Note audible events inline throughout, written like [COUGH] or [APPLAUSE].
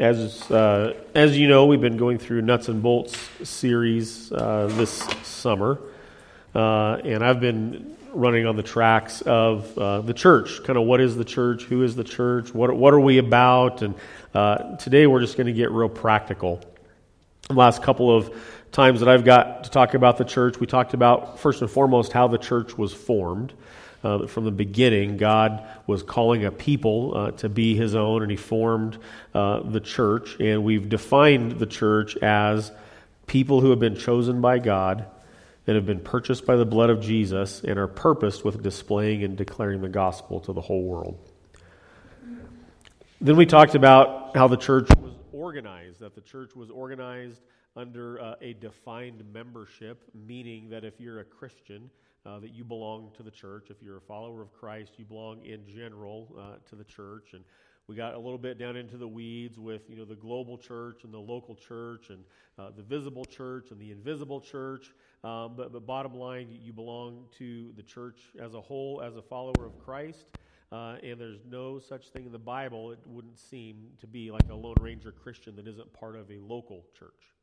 as uh, as you know, we've been going through nuts and bolts series uh, this summer, uh, and I've been running on the tracks of uh, the church. Kind of what is the church? Who is the church? What what are we about? And uh, today we're just going to get real practical. The last couple of times that I've got to talk about the church, we talked about first and foremost how the church was formed uh, from the beginning, God was calling a people uh, to be his own, and he formed uh, the church. And we've defined the church as people who have been chosen by God and have been purchased by the blood of Jesus and are purposed with displaying and declaring the gospel to the whole world. Then we talked about how the church was organized, that the church was organized under uh, a defined membership, meaning that if you're a Christian, uh, that you belong to the church. If you're a follower of Christ, you belong in general uh, to the church. And we got a little bit down into the weeds with you know the global church and the local church and uh, the visible church and the invisible church. Um, but, but bottom line, you belong to the church as a whole, as a follower of Christ. Uh, and there's no such thing in the Bible, it wouldn't seem to be like a Lone Ranger Christian that isn't part of a local church,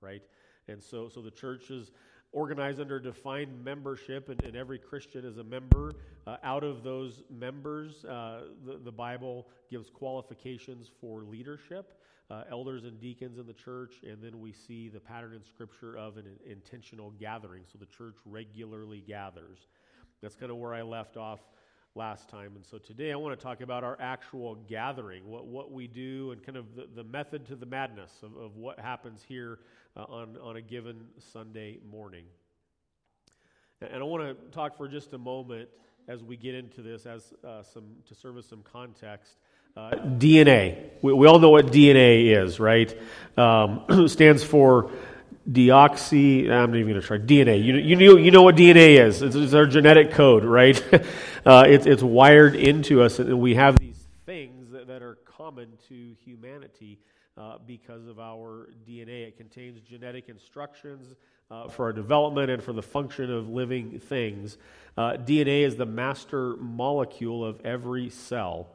right? And so, so the church is organized under defined membership, and, and every Christian is a member. Uh, out of those members, uh, the, the, Bible gives qualifications for leadership, uh, elders and deacons in the church, and then we see the pattern in Scripture of an intentional gathering. So the church regularly gathers. That's kind of where I left off last time. And so today I want to talk about our actual gathering, what, what we do, and kind of the, the method to the madness of, of what happens here uh, on, on a given Sunday morning. And I want to talk for just a moment as we get into this, as uh, some to serve as some context. Uh, DNA. We, we, all know what DNA is, right? Um, [CLEARS THROAT] stands for deoxy. I'm not even going to try DNA. You, you, know, you know what DNA is. It's, it's our genetic code, right? [LAUGHS] uh, it's, it's wired into us, and we have these things that, that are common to humanity uh, because of our DNA. It contains genetic instructions uh, for our development and for the function of living things. Uh, DNA is the master molecule of every cell.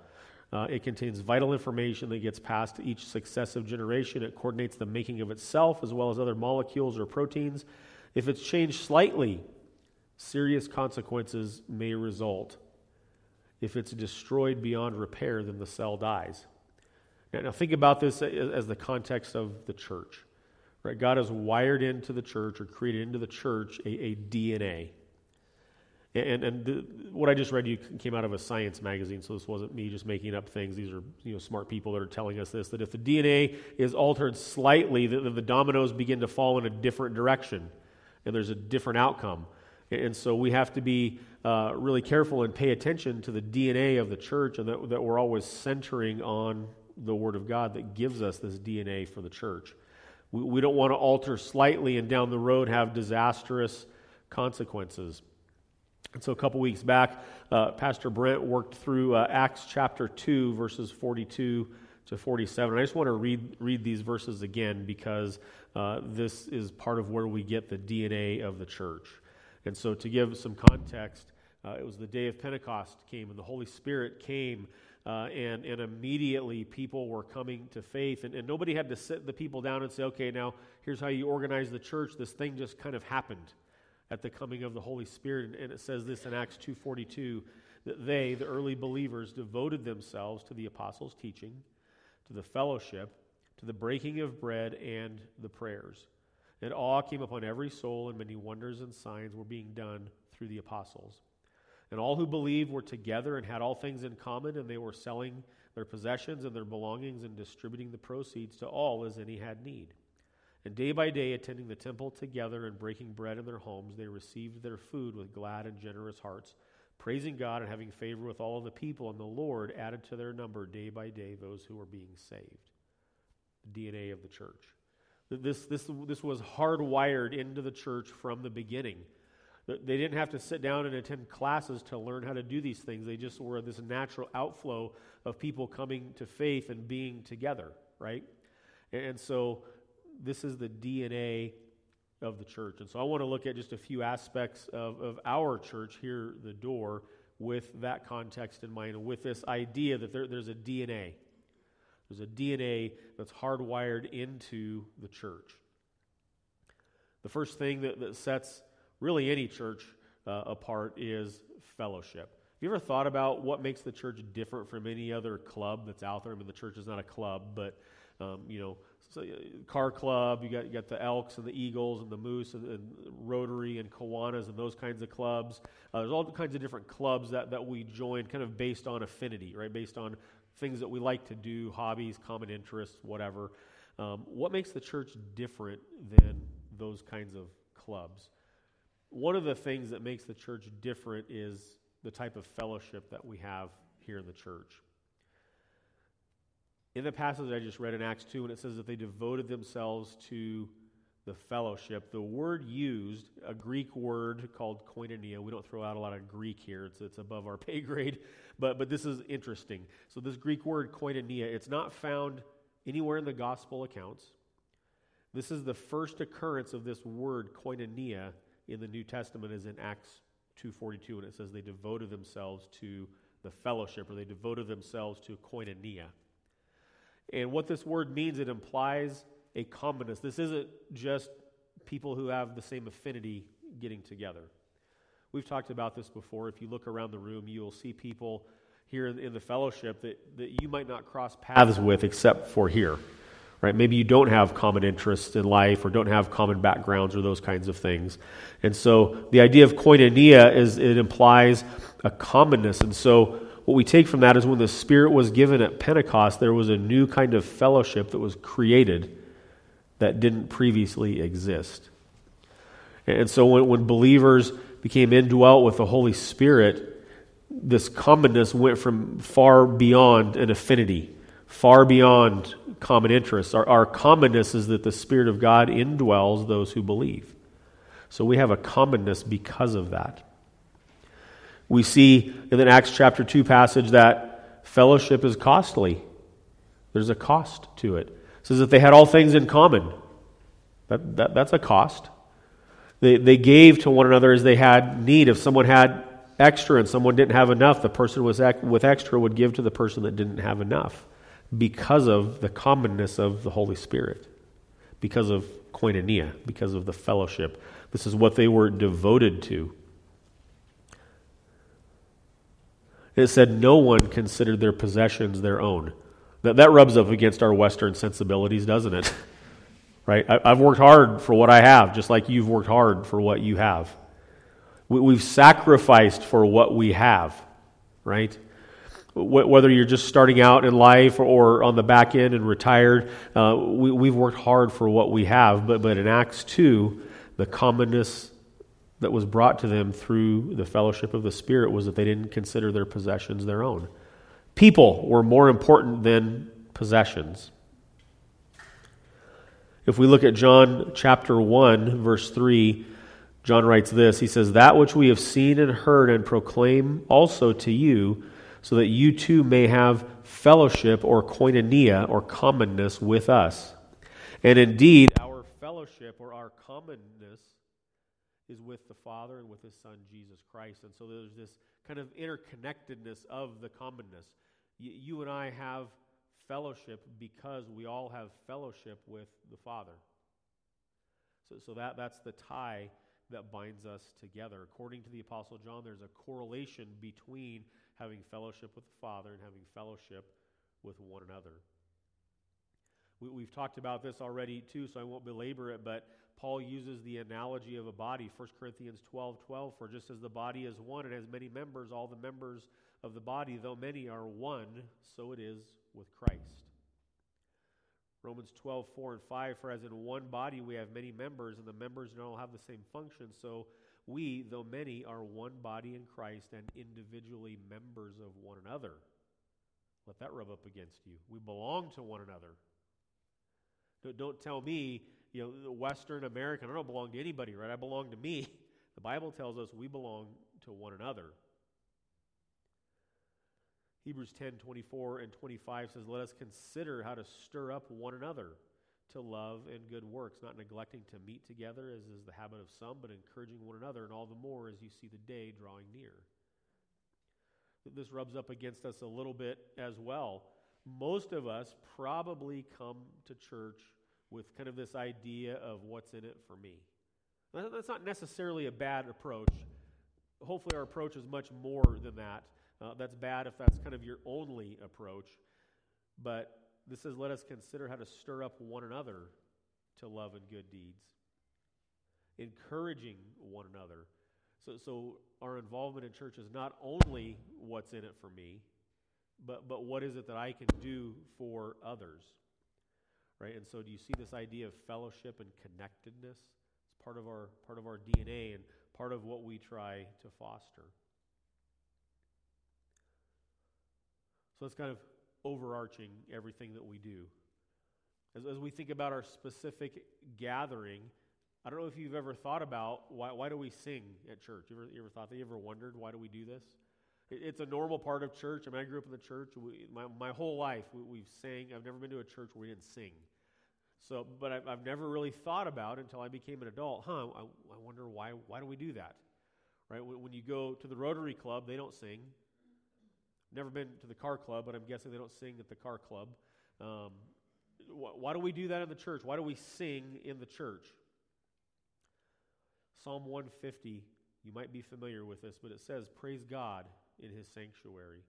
Uh, it contains vital information that gets passed to each successive generation. It coordinates the making of itself as well as other molecules or proteins. If it's changed slightly, serious consequences may result. If it's destroyed beyond repair, then the cell dies. Now, now think about this as the context of the church. Right? God has wired into the church or created into the church a, a DNA. And, and the, what I just read you came out of a science magazine, so this wasn't me just making up things. These are you know, smart people that are telling us this that if the DNA is altered slightly, the, the dominoes begin to fall in a different direction, and there's a different outcome. And so we have to be uh, really careful and pay attention to the DNA of the church, and that, that we're always centering on the Word of God that gives us this DNA for the church. We, we don't want to alter slightly and down the road have disastrous consequences. And so a couple weeks back, uh, Pastor Brent worked through uh, Acts chapter 2, verses 42 to 47. I just want to read, read these verses again because uh, this is part of where we get the DNA of the church. And so, to give some context, uh, it was the day of Pentecost came, and the Holy Spirit came uh, and, and immediately people were coming to faith. And, and nobody had to sit the people down and say, okay, now here's how you organize the church. This thing just kind of happened at the coming of the Holy Spirit. And it says this in Acts 2.42, that they, the early believers, devoted themselves to the apostles' teaching, to the fellowship, to the breaking of bread, and the prayers. And awe came upon every soul, and many wonders and signs were being done through the apostles. And all who believed were together and had all things in common, and they were selling their possessions and their belongings and distributing the proceeds to all as any had need. And day by day, attending the temple together and breaking bread in their homes, they received their food with glad and generous hearts, praising God and having favor with all the people. And the Lord added to their number day by day those who were being saved. The DNA of the church. This, this, this was hardwired into the church from the beginning. They didn't have to sit down and attend classes to learn how to do these things. They just were this natural outflow of people coming to faith and being together, right? And so this is the DNA of the church. And so I want to look at just a few aspects of, of our church here, the door, with that context in mind, and with this idea that there, there's a DNA. There's a DNA that's hardwired into the church. The first thing that, that sets really any church uh, apart is fellowship. Have you ever thought about what makes the church different from any other club that's out there? I mean, the church is not a club, but um, you know, so, car club. You got you got the Elks and the Eagles and the Moose and, and Rotary and Kiwanis and those kinds of clubs. Uh, there's all kinds of different clubs that that we join, kind of based on affinity, right? Based on things that we like to do, hobbies, common interests, whatever. Um, what makes the church different than those kinds of clubs? One of the things that makes the church different is the type of fellowship that we have here in the church. In the passage I just read in Acts 2, when it says that they devoted themselves to the fellowship, the word used, a Greek word called koinonia, we don't throw out a lot of Greek here, it's, it's above our [LAUGHS] pay grade, but, but this is interesting. So, this Greek word koinonia, it's not found anywhere in the gospel accounts. This is the first occurrence of this word koinonia in the New Testament is in Acts 2:42 and it says they devoted themselves to the fellowship or they devoted themselves to koinonia. And what this word means, it implies a commonness. This isn't just people who have the same affinity getting together. We've talked about this before. If you look around the room, you will see people here in, in the fellowship that, that you might not cross paths with except for here. Right? Maybe you don't have common interests in life or don't have common backgrounds or those kinds of things. And so the idea of koinonia is it implies a commonness. And so what we take from that is when the Spirit was given at Pentecost, there was a new kind of fellowship that was created that didn't previously exist. And so when, when believers became indwelt with the Holy Spirit, this commonness went from far beyond an affinity, far beyond common interests. Our, our commonness is that the Spirit of God indwells those who believe. So we have a commonness because of that. We see in the Acts chapter 2 passage that fellowship is costly. There's a cost to it. It says that they had all things in common. That, that, that's a cost. They, they gave to one another as they had need. If someone had extra and someone didn't have enough, the person with, with extra would give to the person that didn't have enough because of the commonness of the Holy Spirit, because of koinonia, because of the fellowship. This is what they were devoted to. It said no one considered their possessions their own. That, that rubs up against our Western sensibilities, doesn't it? right? I, have worked hard for what I have, just like you've worked hard for what you have. We, we've sacrificed for what we have, right? Whether you're just starting out in life or on the back end and retired, uh, we, have worked hard for what we have. But, but in Acts 2, the commonness that was brought to them through the fellowship of the Spirit was that they didn't consider their possessions their own. People were more important than possessions. If we look at John chapter 1, verse 3, John writes this He says, That which we have seen and heard and proclaim also to you, so that you too may have fellowship or koinonia or commonness with us. And indeed, our fellowship or our commonness is with the Father and with His Son, Jesus Christ. And so there's this kind of interconnectedness of the commonness. Y- you and I have fellowship because we all have fellowship with the Father. So, so that, that's the tie that binds us together. According to the Apostle John, there's a correlation between having fellowship with the Father and having fellowship with one another. We, have talked about this already too, so I won't belabor it, but Paul uses the analogy of a body, 1 Corinthians 12 12, for just as the body is one and has many members, all the members of the body, though many are one, so it is with Christ. Romans 12 4 and 5, for as in one body we have many members, and the members don't all have the same function, so we, though many, are one body in Christ and individually members of one another. Let that rub up against you. We belong to one another. Don't tell me you know, Western American, I don't belong to anybody, right? I belong to me. [LAUGHS] The Bible tells us we belong to one another. Hebrews 10 24 and 25 says, Let us consider how to stir up one another to love and good works, not neglecting to meet together, as is the habit of some, but encouraging one another, and all the more as you see the day drawing near. This rubs up against us a little bit as well most of us probably come to church with kind of this idea of what's in it for me. That's not necessarily a bad approach. Hopefully, our approach is much more than that. Uh, that's bad if that's kind of your only approach. But this says, let us consider how to stir up one another to love and good deeds, encouraging one another. So, so our involvement in church is not only what's in it for me, but, but what is it that I can do for others? Right? And so do you see this idea of fellowship and connectedness? It's part of our part of our DNA and part of what we try to foster. So it's kind of overarching everything that we do. As, as we think about our specific gathering, I don't know if you've ever thought about why, why do we sing at church? You ever, you ever thought that? You ever wondered why do we do this? It, it's a normal part of church. I mean, I grew up in the church. We, my, my whole life, we, we've sang. I've never been to a church where we didn't sing. So, but I've, I've never really thought about until I became an adult. Huh? I, I wonder why. Why do we do that? Right? When, when you go to the Rotary Club, they don't sing. Never been to the car club, but I'm guessing they don't sing at the car club. Um, wh- why do we do that in the church? Why do we sing in the church? Psalm 150, you might be familiar with this, but it says, Praise God in his sanctuary.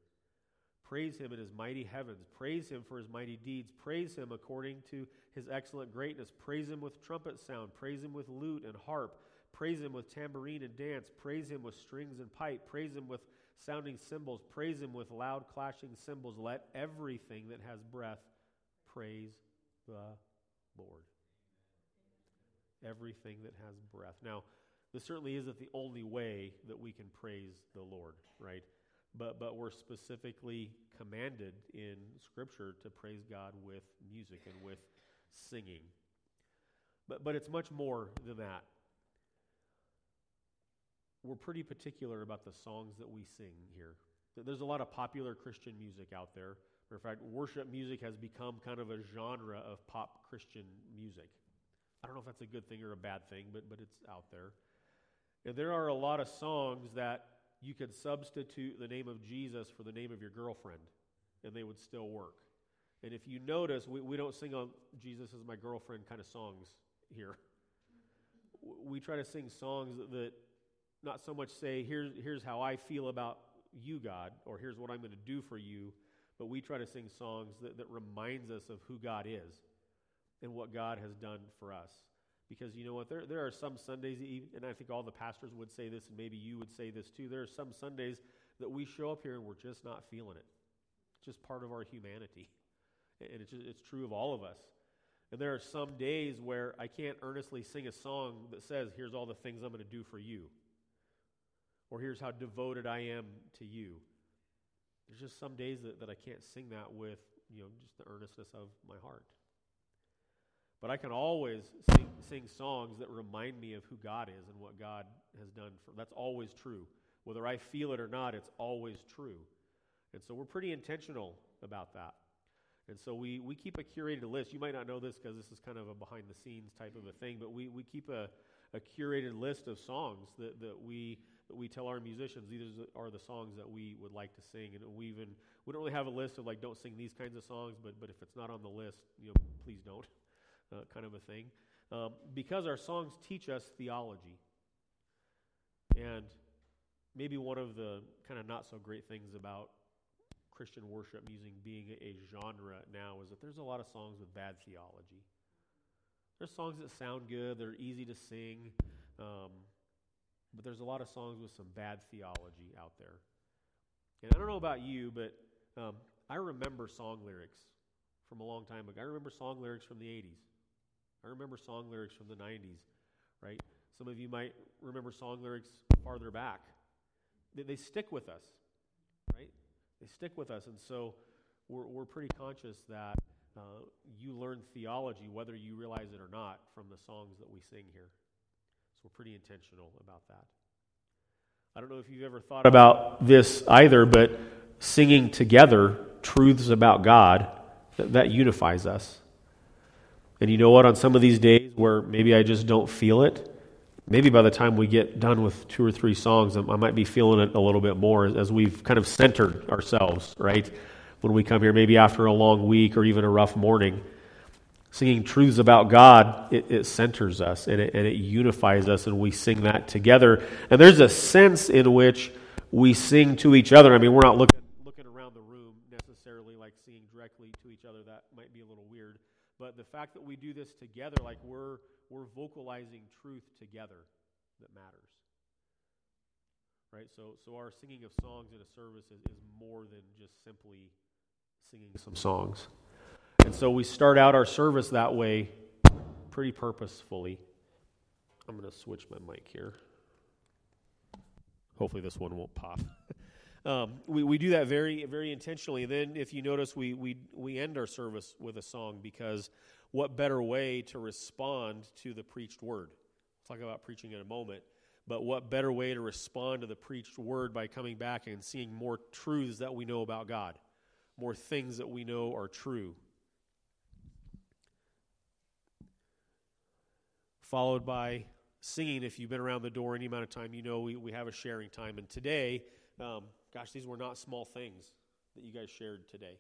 Praise him in his mighty heavens. Praise him for his mighty deeds. Praise him according to his excellent greatness. Praise him with trumpet sound. Praise him with lute and harp. Praise him with tambourine and dance. Praise him with strings and pipe. Praise him with sounding cymbals. Praise him with loud clashing cymbals. Let everything that has breath praise the Lord. Everything that has breath. Now, this certainly isn't the only way that we can praise the Lord, right? But, but we're specifically commanded in Scripture to praise God with music and with singing. But, but it's much more than that. We're pretty particular about the songs that we sing here. There's a lot of popular Christian music out there. In fact, worship music has become kind of a genre of pop Christian music. I don't know if that's a good thing or a bad thing, but, but it's out there. And there are a lot of songs that you could substitute the name of Jesus for the name of your girlfriend, and they would still work. And if you notice, we, we don't sing on Jesus is my girlfriend kind of songs here. We try to sing songs that not so much say, here's, here's how I feel about you, God, or here's what I'm going to do for you, but we try to sing songs that, that reminds us of who God is and what God has done for us. Because you know what? There, there are some Sundays, and I think all the pastors would say this, and maybe you would say this too. There are some Sundays that we show up here and we're just not feeling it. It's just part of our humanity. And it's, just, it's true of all of us. And there are some days where I can't earnestly sing a song that says, Here's all the things I'm going to do for you. Or here's how devoted I am to you. There's just some days that, that I can't sing that with, you know, just the earnestness of my heart. But I can always sing, sing songs that remind me of who God is and what God has done for. That's always true. Whether I feel it or not, it's always true. And so we're pretty intentional about that. And so we, we keep a curated list. You might not know this because this is kind of a behind the scenes type of a thing, but we, we keep a, a curated list of songs that, that we that we tell our musicians these are the songs that we would like to sing. And we even we don't really have a list of like don't sing these kinds of songs, but but if it's not on the list, you know, please don't [LAUGHS] uh, kind of a thing. Um, because our songs teach us theology. And maybe one of the kind of not so great things about Christian worship music being a genre now is that there's a lot of songs with bad theology. There's songs that sound good, they're easy to sing, um, but there's a lot of songs with some bad theology out there. And I don't know about you, but um, I remember song lyrics from a long time ago. I remember song lyrics from the 80s. I remember song lyrics from the 90s, right? Some of you might remember song lyrics farther back. They, they stick with us, right? They stick with us. And so we're, we're pretty conscious that uh, you learn theology, whether you realize it or not, from the songs that we sing here. So we're pretty intentional about that. I don't know if you've ever thought about this either, but singing together truths about God, that, that unifies us. And you know what? On some of these days where maybe I just don't feel it, maybe by the time we get done with two or three songs, I might be feeling it a little bit more as we've kind of centered ourselves, right? when we come here, maybe after a long week or even a rough morning. Singing truths about God, it, it centers us and it, and it unifies us, and we sing that together. And there's a sense in which we sing to each other. I mean, we're not looking, looking around the room necessarily like singing directly to each other. That might be a little weird. But the fact that we do this together, like we're, we're vocalizing truth together that matters. Right? So, so our singing of songs in a service is, is more than just simply singing some songs. And so we start out our service that way pretty purposefully. I'm going to switch my mic here. Hopefully, this one won't pop. Um, we, we do that very, very intentionally. then, if you notice, we, we, we end our service with a song because what better way to respond to the preached word? We'll talk about preaching in a moment. But what better way to respond to the preached word by coming back and seeing more truths that we know about God, more things that we know are true? Followed by singing. If you've been around the door any amount of time, you know we, we have a sharing time. And today, um, gosh, these were not small things that you guys shared today.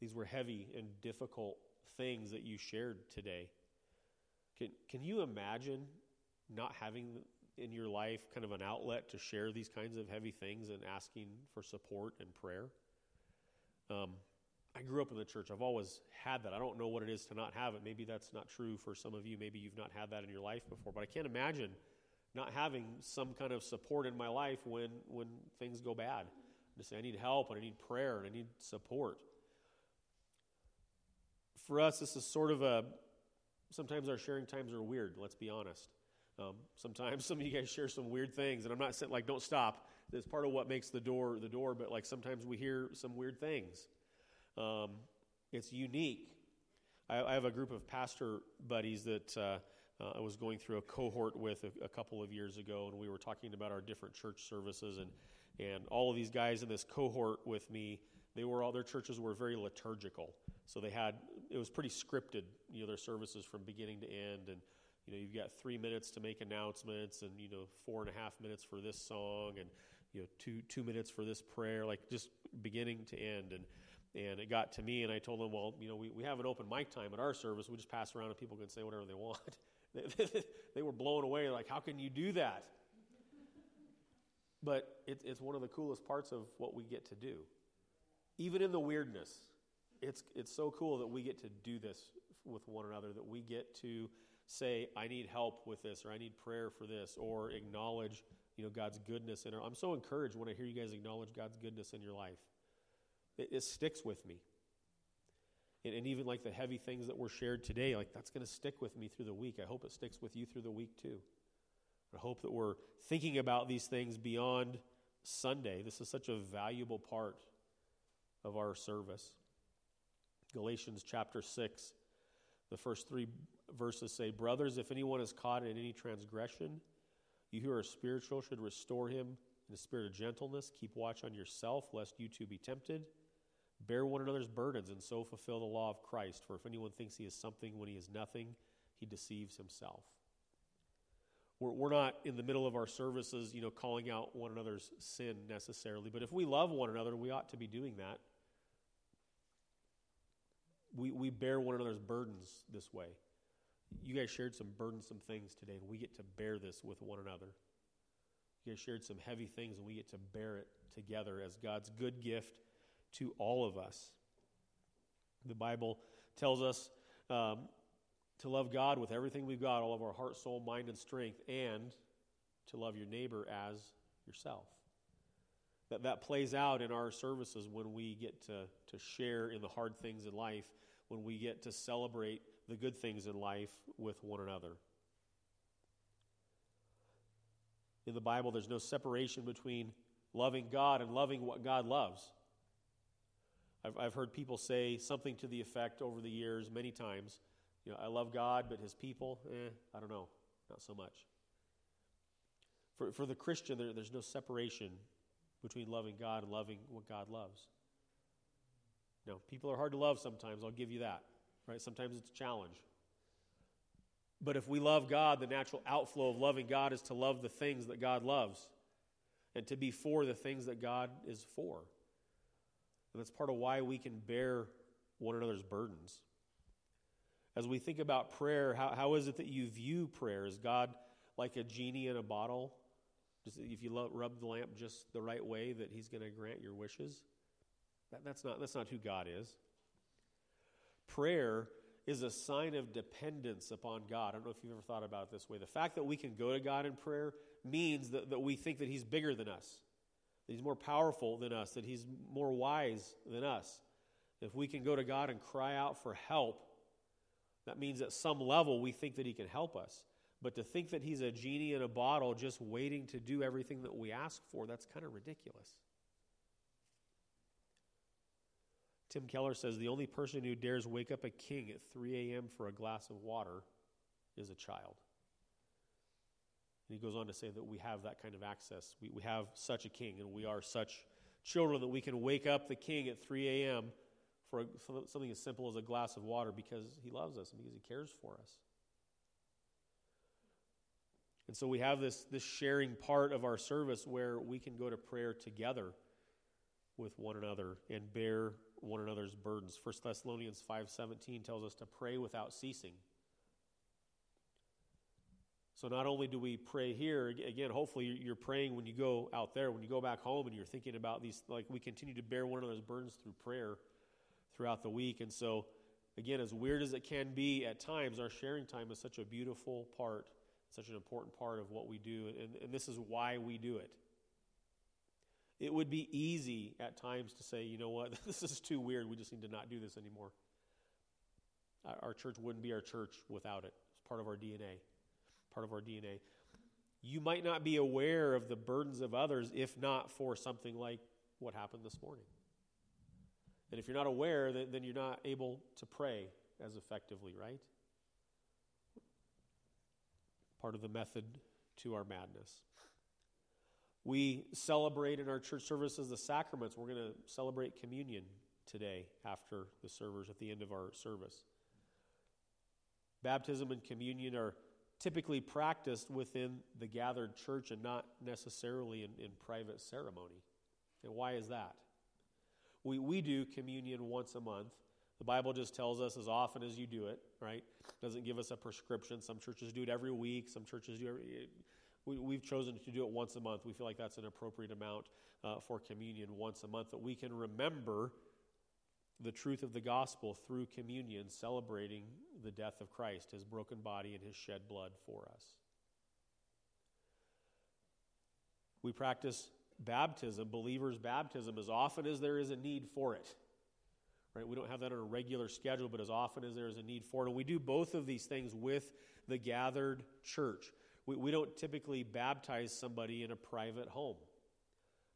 These were heavy and difficult things that you shared today. Can, can you imagine not having in your life kind of an outlet to share these kinds of heavy things and asking for support and prayer? Um, I grew up in the church. I've always had that. I don't know what it is to not have it. Maybe that's not true for some of you. Maybe you've not had that in your life before. But I can't imagine not having some kind of support in my life when, when things go bad. To say, I need help and I need prayer and I need support for us, this is sort of a sometimes our sharing times are weird, let's be honest. Um, sometimes [LAUGHS] some of you guys share some weird things, and I'm not saying like don't stop. It's part of what makes the door the door, but like sometimes we hear some weird things. Um, it's unique. I, I, have a group of pastor buddies that uh, uh, I was going through a cohort with a, a, couple of years ago, and we were talking about our different church services, and and all of these guys in this cohort with me, they were all their churches were very liturgical. So they had it was pretty scripted, you know, their services from beginning to end, and you know you've got three minutes to make announcements, and you know four and a half minutes for this song, and you know two two minutes for this prayer, like just beginning to end, and and it got to me, and I told them, well, you know, we, we have an open mic time at our service. We just pass around, and people can say whatever they want. [LAUGHS] [LAUGHS] they were blown away, like, how can you do that? But it, it's one of the coolest parts of what we get to do, even in the weirdness it's, it's so cool that we get to do this with one another, that we get to say, I need help with this, or I need prayer for this, or acknowledge you know, God's goodness in our I'm so encouraged when I hear you guys acknowledge God's goodness in your life. It, it sticks with me. And, and, even like the heavy things that were shared today, like that's going to stick with me through the week. I hope it sticks with you through the week too. I hope that we're thinking about these things beyond Sunday. This is such a valuable part of our service. Galatians chapter 6, the first three verses say, Brothers, if anyone is caught in any transgression, you who are spiritual should restore him in a spirit of gentleness. Keep watch on yourself, lest you too be tempted. Bear one another's burdens, and so fulfill the law of Christ. For if anyone thinks he is something when he is nothing, he deceives himself. We're, we're not in the middle of our services, you know, calling out one another's sin necessarily, but if we love one another, we ought to be doing that we, we bear one another's burdens this way. You guys shared some burdensome things today, and we get to bear this with one another. You guys shared some heavy things, and we get to bear it together as God's good gift to all of us. The Bible tells us um, to love God with everything we've got, all of our heart, soul, mind, and strength, and to love your neighbor as yourself that that plays out in our services when we get to, to share in the hard things in life, when we get to celebrate the good things in life with one another. In the Bible, there's no separation between loving God and loving what God loves. I've, I've heard people say something to the effect over the years, many times, you know, I love God, but his people, eh, I don't know, not so much. For, for the Christian, there, there's no separation between loving God and loving what God loves. Now, people are hard to love sometimes, I'll give you that. Right? Sometimes it's a challenge. But if we love God, the natural outflow of loving God is to love the things that God loves and to be for the things that God is for. And that's part of why we can bear one another's burdens. As we think about prayer, how, how is it that you view prayer? Is God like a genie in a bottle? Just if you rub the lamp just the right way, that He's going to grant your wishes? That, that's, not, that's not who God is. Prayer is a sign of dependence upon God. I don't know if you've ever thought about it this way. The fact that we can go to God in prayer means that, that we think that He's bigger than us, that He's more powerful than us, that He's more wise than us. If we can go to God and cry out for help, that means at some level we think that He can help us. But to think that He's a genie in a bottle just waiting to do everything that we ask for, that's kind of ridiculous. Tim Keller says the only person who dares wake up a king at 3 a.m. for a glass of water is a child. And he goes on to say that we have that kind of access. We, we have such a king, and we are such children that we can wake up the king at 3 a.m. for something as simple as a glass of water because he loves us and because he cares for us. And so we have this, this sharing part of our service where we can go to prayer together with one another and bear one another's burdens. 1 Thessalonians 5:17 tells us to pray without ceasing. So not only do we pray here, again, hopefully you're praying when you go out there, when you go back home and you're thinking about these, like we continue to bear one another's burdens through prayer throughout the week. And so, again, as weird as it can be at times, our sharing time is such a beautiful part, such an important part of what we do. And, and this is why we do it. It would be easy at times to say, you know what, [LAUGHS] this is too weird. We just need to not do this anymore. Our church wouldn't be our church without it. It's part of our DNA. Part of our DNA. You might not be aware of the burdens of others if not for something like what happened this morning. And if you're not aware, then, you're not able to pray as effectively, right? Part of the method to our madness. We celebrate in our church services the sacraments. We're going to celebrate communion today after the servers at the end of our service. Baptism and communion are typically practiced within the gathered church and not necessarily in, in private ceremony. And why is that? We, we do communion once a month. The Bible just tells us as often as you do it, right? Doesn't give us a prescription. Some churches do it every week, some churches do it we, have chosen to do it once a month. We feel like that's an appropriate amount uh, for communion once a month, that we can remember the truth of the gospel through communion, celebrating the death of Christ, his broken body, and his shed blood for us. We practice baptism, believers' baptism, as often as there is a need for it. Right? We don't have that on a regular schedule, but as often as there is a need for it. And we do both of these things with the gathered church. We, we don't typically baptize somebody in a private home.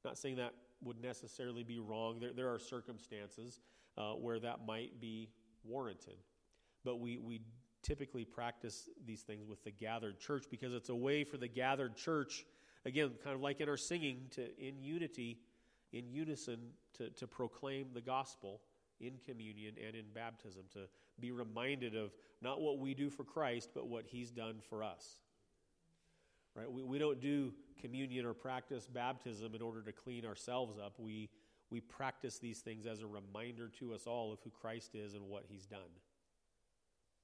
Not saying that would necessarily be wrong. There, there are circumstances uh, where that might be warranted. But we, we typically practice these things with the gathered church because it's a way for the gathered church, again, kind of like in our singing, to in unity, in unison, to, to proclaim the gospel in communion and in baptism, to be reminded of not what we do for Christ, but what he's done for us. Right? We, we don't do communion or practice baptism in order to clean ourselves up. We, we practice these things as a reminder to us all of who Christ is and what he's done.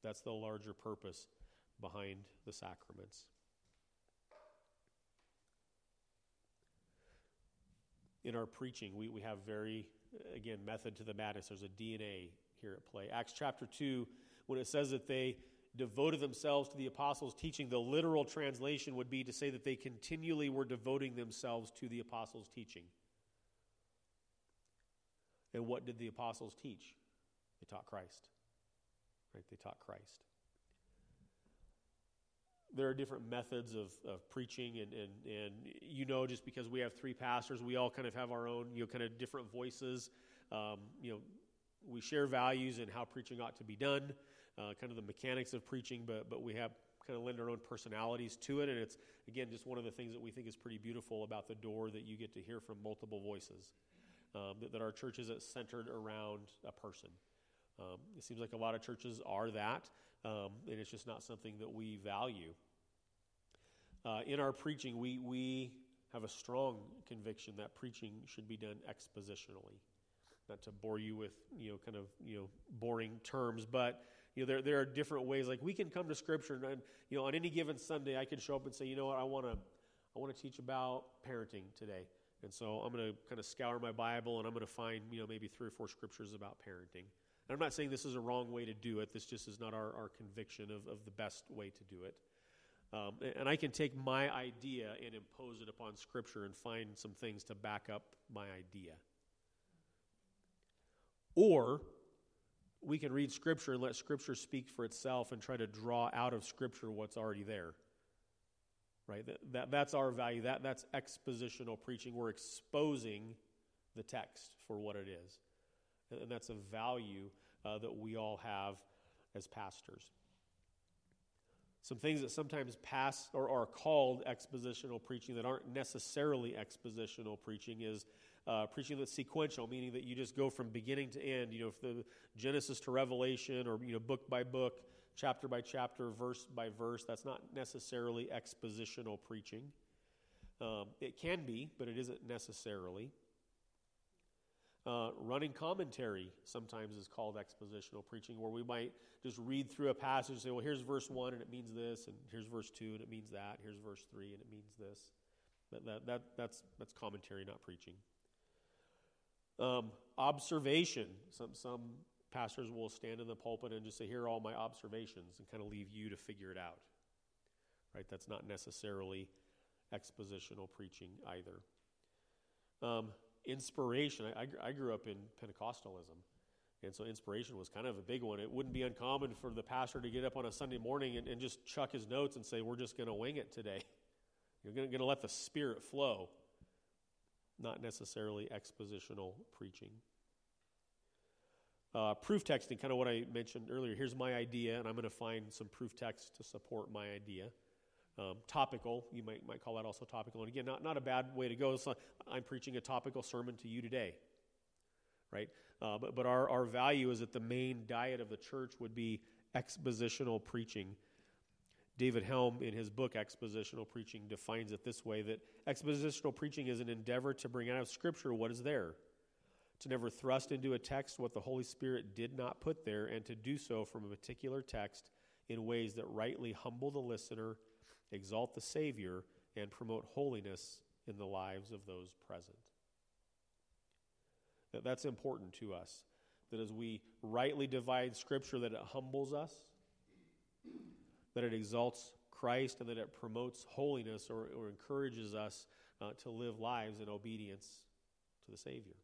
That's the larger purpose behind the sacraments. In our preaching, we, we have very, again, method to the madness. There's a DNA here at play. Acts chapter 2, when it says that they devoted themselves to the apostles' teaching. The literal translation would be to say that they continually were devoting themselves to the apostles' teaching. And what did the apostles teach? They taught Christ. Right? They taught Christ. There are different methods of, of preaching, and, and, and you know, just because we have three pastors, we all kind of have our own, you know, kind of different voices. Um, you know, we share values and how preaching ought to be done uh, kind of the mechanics of preaching, but, but we have kind of lend our own personalities to it. And it's, again, just one of the things that we think is pretty beautiful about the door that you get to hear from multiple voices. Um, that, that, our church isn't centered around a person. Um, it seems like a lot of churches are that, um, and it's just not something that we value. Uh, in our preaching, we, we have a strong conviction that preaching should be done expositionally. not to bore you with you know kind of you know boring terms, but you know there there are different ways. Like we can come to Scripture, and you know on any given Sunday, I can show up and say, you know what, I want to I want to teach about parenting today, and so I'm going to kind of scour my Bible, and I'm going to find you know maybe three or four scriptures about parenting. And I'm not saying this is a wrong way to do it. This just is not our, our conviction of, of the best way to do it. Um, and I can take my idea and impose it upon Scripture and find some things to back up my idea. Or we can read Scripture and let Scripture speak for itself and try to draw out of Scripture what's already there. Right? That, that, that's our value. That, that's expositional preaching. We're exposing the text for what it is. And that's a value uh, that we all have as pastors. Some things that sometimes pass or are called expositional preaching that aren't necessarily expositional preaching is uh, preaching that's sequential, meaning that you just go from beginning to end. You know, if the Genesis to Revelation, or you know, book by book, chapter by chapter, verse by verse. That's not necessarily expositional preaching. Um, it can be, but it isn't necessarily. Uh, running commentary sometimes is called expositional preaching, where we might just read through a passage and say, well, here's verse 1 and it means this, and here's verse 2 and it means that, here's verse 3 and it means this. That, that, that, that's, that's commentary, not preaching. Um, observation. Some, some pastors will stand in the pulpit and just say, Here are all my observations, and kind of leave you to figure it out. Right? That's not necessarily expositional preaching either. Um, inspiration. I, I, grew up in Pentecostalism. And so inspiration was kind of a big one. It wouldn't be uncommon for the pastor to get up on a Sunday morning and, and just chuck his notes and say, We're just going to wing it today. [LAUGHS] You're going to let the Spirit flow, not necessarily expositional preaching. Uh, proof texting, kind of what I mentioned earlier. Here's my idea, and I'm going to find some proof text to support my idea. Um, topical, you might, might call that also topical. And again, not, not a bad way to go. So I'm preaching a topical sermon to you today, right? Uh, but but our, our value is that the main diet of the church would be expositional preaching. David Helm, in his book Expositional Preaching, defines it this way that expositional preaching is an endeavor to bring out of Scripture what is there, to never thrust into a text what the Holy Spirit did not put there, and to do so from a particular text in ways that rightly humble the listener exalt the Savior, and promote holiness in the lives of those present. That, that's important to us. That as we rightly divide Scripture, that it humbles us, that it exalts Christ, and that it promotes holiness or, or encourages us uh, to live lives in obedience to the Savior.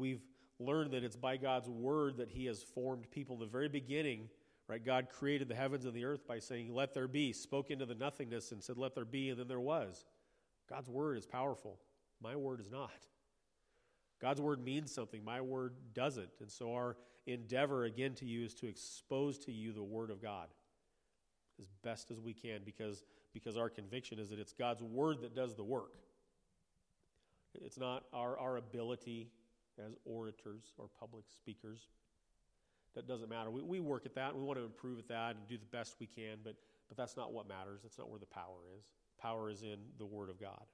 We've learned that it's by God's Word that He has formed people. The very beginning, Right? God created the heavens and the earth by saying, Let there be, spoke into the nothingness and said, Let there be, and then there was. God's word is powerful. My word is not. God's word means something. My word doesn't. And so our endeavor, again, to you is to expose to you the word of God as best as we can because, because our conviction is that it's God's word that does the work. It's not our, our ability as orators or public speakers that doesn't matter. We, we work at that. We want to improve at that and do the best we can, but, but that's not what matters. That's not where the power is. Power is in the Word of God.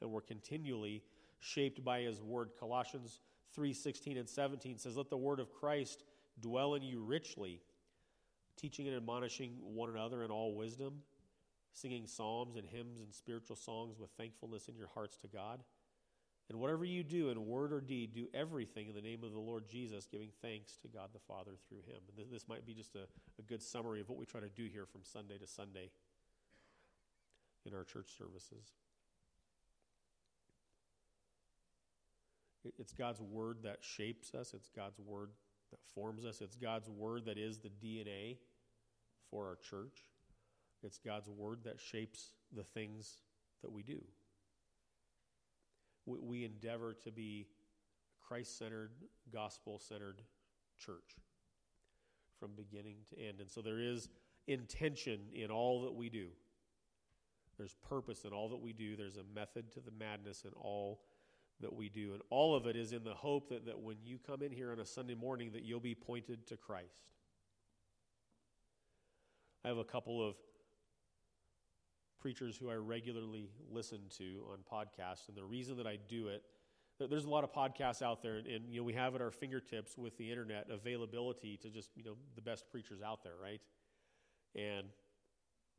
And we're continually shaped by His Word. Colossians 3 16 and 17 says, Let the Word of Christ dwell in you richly, teaching and admonishing one another in all wisdom, singing psalms and hymns and spiritual songs with thankfulness in your hearts to God and whatever you do in word or deed, do everything in the name of the Lord Jesus, giving thanks to God the Father through him. And this might be just a, a good summary of what we try to do here from Sunday to Sunday in our church services. It's God's word that shapes us, it's God's word that forms us, it's God's word that is the DNA for our church. It's God's word that shapes the things that we do we, we endeavor to be Christ centered, gospel centered church from beginning to end. And so there is intention in all that we do. There's purpose in all that we do. There's a method to the madness in all that we do. And all of it is in the hope that, that when you come in here on a Sunday morning that you'll be pointed to Christ. I have a couple of preachers who I regularly listen to on podcasts. And the reason that I do it there's a lot of podcasts out there, and, and, you know we have at our fingertips with the internet availability to just you know the best preachers out there, right? And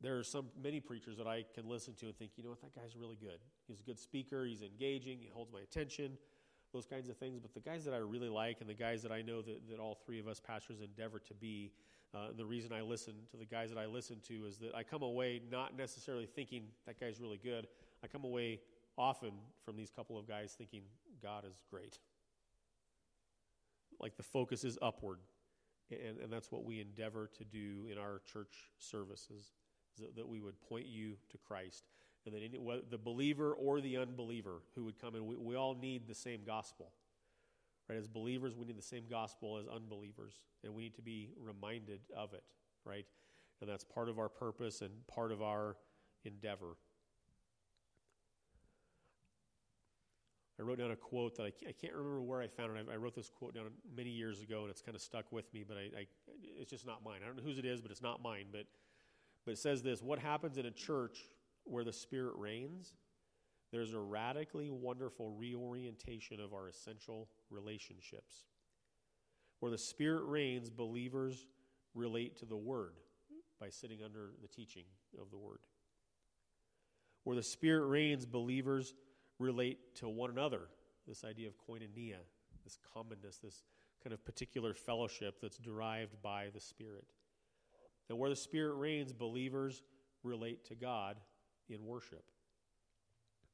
there are some many preachers that I can listen to and think, you know what, that guy's really good. He's a good speaker. He's engaging. He holds my attention. Those kinds of things. But the guys that I really like, and the guys that I know that, that all three of us pastors endeavor to be, uh, the reason I listen to the guys that I listen to is that I come away not necessarily thinking that guy's really good. I come away often from these couple of guys thinking God is great. Like the focus is upward. And, and that's what we endeavor to do in our church services, that, that we would point you to Christ. And that any, the believer or the unbeliever who would come in, we, we all need the same gospel. Right? As believers, we need the same gospel as unbelievers, and we need to be reminded of it, right? And that's part of our purpose and part of our endeavor. I wrote down a quote that I can't, I can't remember where I found it. I, I, wrote this quote down many years ago, and it's kind of stuck with me. But I, I, it's just not mine. I don't know whose it is, but it's not mine. But, but it says this: What happens in a church where the Spirit reigns? There's a radically wonderful reorientation of our essential relationships. Where the Spirit reigns, believers relate to the Word by sitting under the teaching of the Word. Where the Spirit reigns, believers relate to one another. This idea of koinonia, this commonness, this kind of particular fellowship that's derived by the Spirit. And where the Spirit reigns, believers relate to God in worship.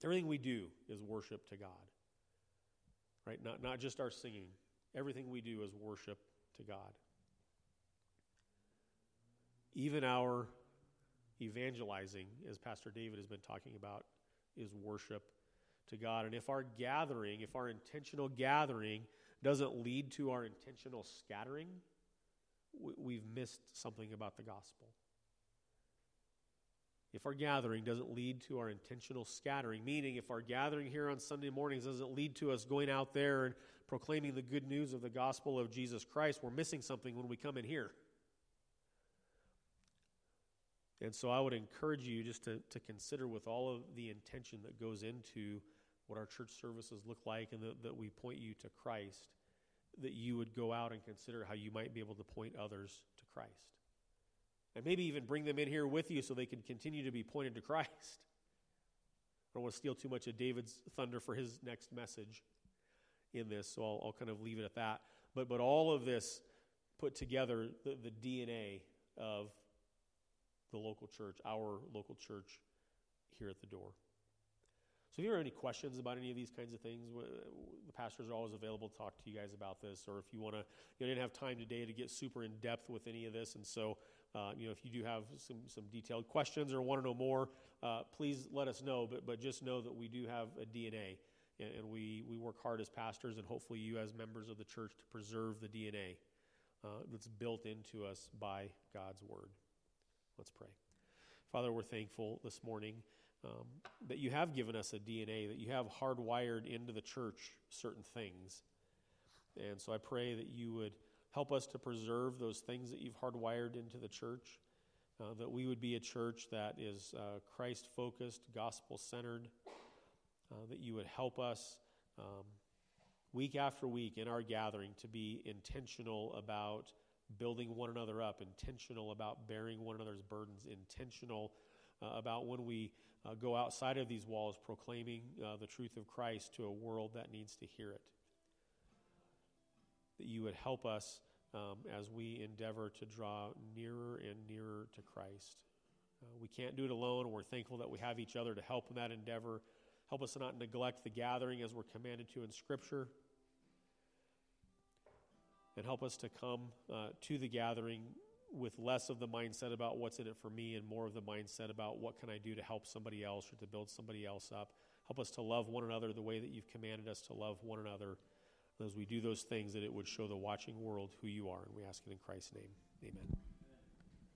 Everything we do is worship to God. Right? Not, not just our singing. Everything we do is worship to God. Even our evangelizing, as Pastor David has been talking about, is worship to God. And if our gathering, if our intentional gathering doesn't lead to our intentional scattering, we've missed something about the gospel. If our gathering doesn't lead to our intentional scattering, meaning if our gathering here on Sunday mornings doesn't lead to us going out there and proclaiming the good news of the gospel of Jesus Christ, we're missing something when we come in here. And so I would encourage you just to, to consider with all of the intention that goes into what our church services look like and that, that we point you to Christ, that you would go out and consider how you might be able to point others to Christ. And maybe even bring them in here with you so they can continue to be pointed to Christ. I don't want to steal too much of David's thunder for his next message in this, so I'll, I'll kind of leave it at that. But, but all of this put together, the, the DNA of the local church, our local church here at the door. So if you have any questions about any of these kinds of things, the pastors are always available to talk to you guys about this. Or if you want to, you know, didn't have time today to get super in depth with any of this, and so uh, you know, if you do have some some detailed questions or want to know more, uh, please let us know. But but just know that we do have a DNA, and, and, we we work hard as pastors, and hopefully you as members of the church to preserve the DNA uh, that's built into us by God's word. Let's pray. Father, we're thankful this morning um, that you have given us a DNA, that you have hardwired into the church certain things. And so I pray that you would help us to preserve those things that you've hardwired into the church, uh, that we would be a church that is uh, Christ focused, gospel centered, uh, that you would help us um, week after week in our gathering to be intentional about building one another up, intentional about bearing one another's burdens, intentional uh, about when we uh, go outside of these walls proclaiming uh, the truth of Christ to a world that needs to hear it. That you would help us um, as we endeavor to draw nearer and nearer to Christ. Uh, we can't do it alone, and we're thankful that we have each other to help in that endeavor. Help us not neglect the gathering as we're commanded to in Scripture. And help us to come uh, to the gathering with less of the mindset about what's in it for me and more of the mindset about what can I do to help somebody else or to build somebody else up. Help us to love one another the way that you've commanded us to love one another. As we do those things, that it would show the watching world who you are. And we ask it in Christ's name. Amen.